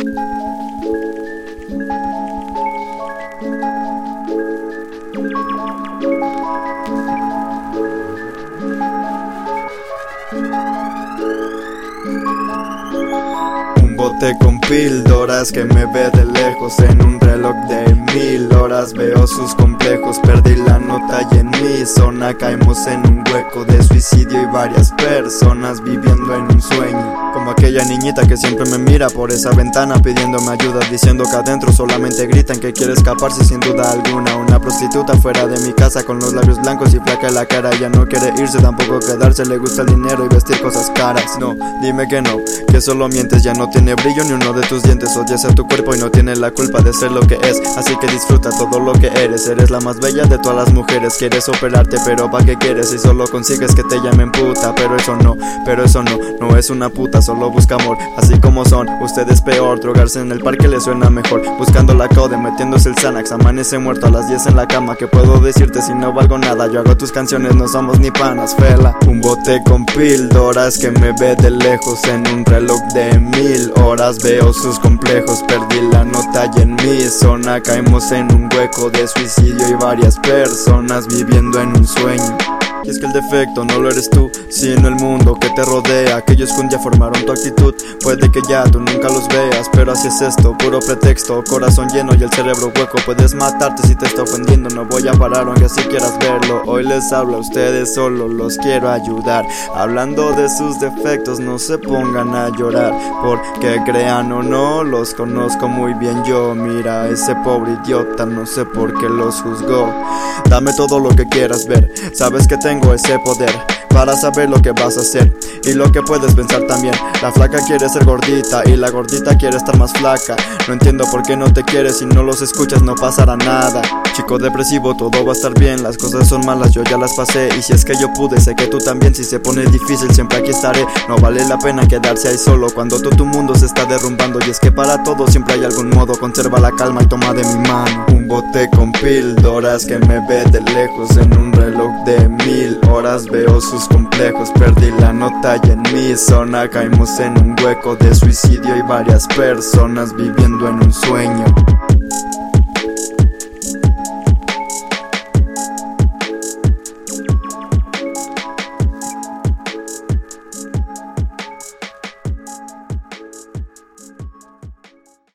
Un bote con píldoras que me ve de lejos en un reloj de mil horas. Veo sus complejos perdí la nota y en caemos en un hueco de suicidio y varias personas viviendo en un sueño como aquella niñita que siempre me mira por esa ventana pidiéndome ayuda diciendo que adentro solamente gritan que quiere escaparse sin duda alguna una prostituta fuera de mi casa con los labios blancos y flaca la cara ella no quiere irse tampoco quedarse le gusta el dinero y vestir cosas caras no dime que no que solo mientes ya no tiene brillo ni uno de tus dientes odias a tu cuerpo y no tiene la culpa de ser lo que es así que disfruta todo lo que eres. Eres la más bella de todas las mujeres. Quieres operarte, pero ¿pa' qué quieres? Si solo consigues que te llamen puta. Pero eso no, pero eso no, no es una puta, solo busca amor. Así como son, ustedes peor. Drogarse en el parque le suena mejor. Buscando la code, metiéndose el Xanax. Amanece muerto a las 10 en la cama. ¿Qué puedo decirte si no valgo nada? Yo hago tus canciones, no somos ni panas, fela. Un bote con píldoras que me ve de lejos en un reloj de mil horas. Veo sus complejos, perdí la nota y en mi zona caemos en un hueco de suicidio y varias personas viviendo en un sueño. Y es que el defecto no lo eres tú, sino el mundo que te rodea. Aquellos que un día formaron tu actitud, puede que ya tú nunca los veas. Pero así es esto, puro pretexto, corazón lleno y el cerebro hueco. Puedes matarte si te está ofendiendo, no voy a parar aunque así quieras verlo. Hoy les hablo a ustedes solo, los quiero ayudar. Hablando de sus defectos, no se pongan a llorar. Porque crean o no, los conozco muy bien yo. Mira, ese pobre idiota, no sé por qué los juzgó. Dame todo lo que quieras ver, sabes que tengo ese poder para saber lo que vas a hacer y lo que puedes pensar también. La flaca quiere ser gordita y la gordita quiere estar más flaca. No entiendo por qué no te quieres si no los escuchas no pasará nada. Chico depresivo, todo va a estar bien, las cosas son malas, yo ya las pasé y si es que yo pude, sé que tú también, si se pone difícil siempre aquí estaré. No vale la pena quedarse ahí solo cuando todo tu mundo se está derrumbando y es que para todo siempre hay algún modo, conserva la calma y toma de mi mano. Un bote con píldoras que me ve de lejos en un reloj de mil horas veo sus complejos, perdí la nota y en mi zona caímos en un hueco de suicidio y varias personas viviendo en un sueño.